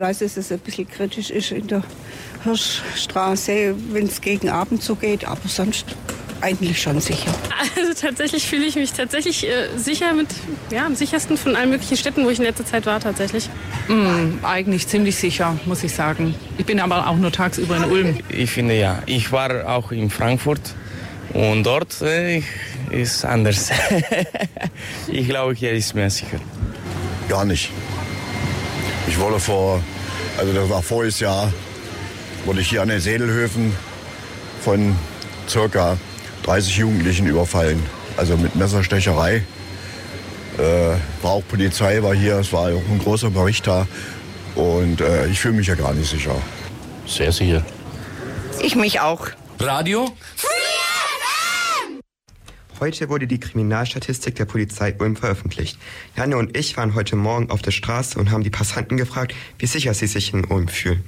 weiß, dass es ein bisschen kritisch ist in der Hirschstraße, wenn es gegen Abend zugeht, aber sonst eigentlich schon sicher. Also tatsächlich fühle ich mich tatsächlich äh, sicher mit, ja, am sichersten von allen möglichen Städten, wo ich in letzter Zeit war tatsächlich. Mm, eigentlich ziemlich sicher, muss ich sagen. Ich bin aber auch nur tagsüber in Ulm. Ich finde ja. Ich war auch in Frankfurt und dort äh, ist anders. ich glaube, hier ist mehr sicher. Gar nicht. Ich wurde vor, also das war voriges Jahr, wurde ich hier an den Sedelhöfen von circa 30 Jugendlichen überfallen. Also mit Messerstecherei. Äh, war auch Polizei, war hier, es war auch ein großer Bericht da. Und äh, ich fühle mich ja gar nicht sicher. Sehr sicher. Ich mich auch. Radio? Heute wurde die Kriminalstatistik der Polizei Ulm veröffentlicht. Janne und ich waren heute Morgen auf der Straße und haben die Passanten gefragt, wie sicher sie sich in Ulm fühlen.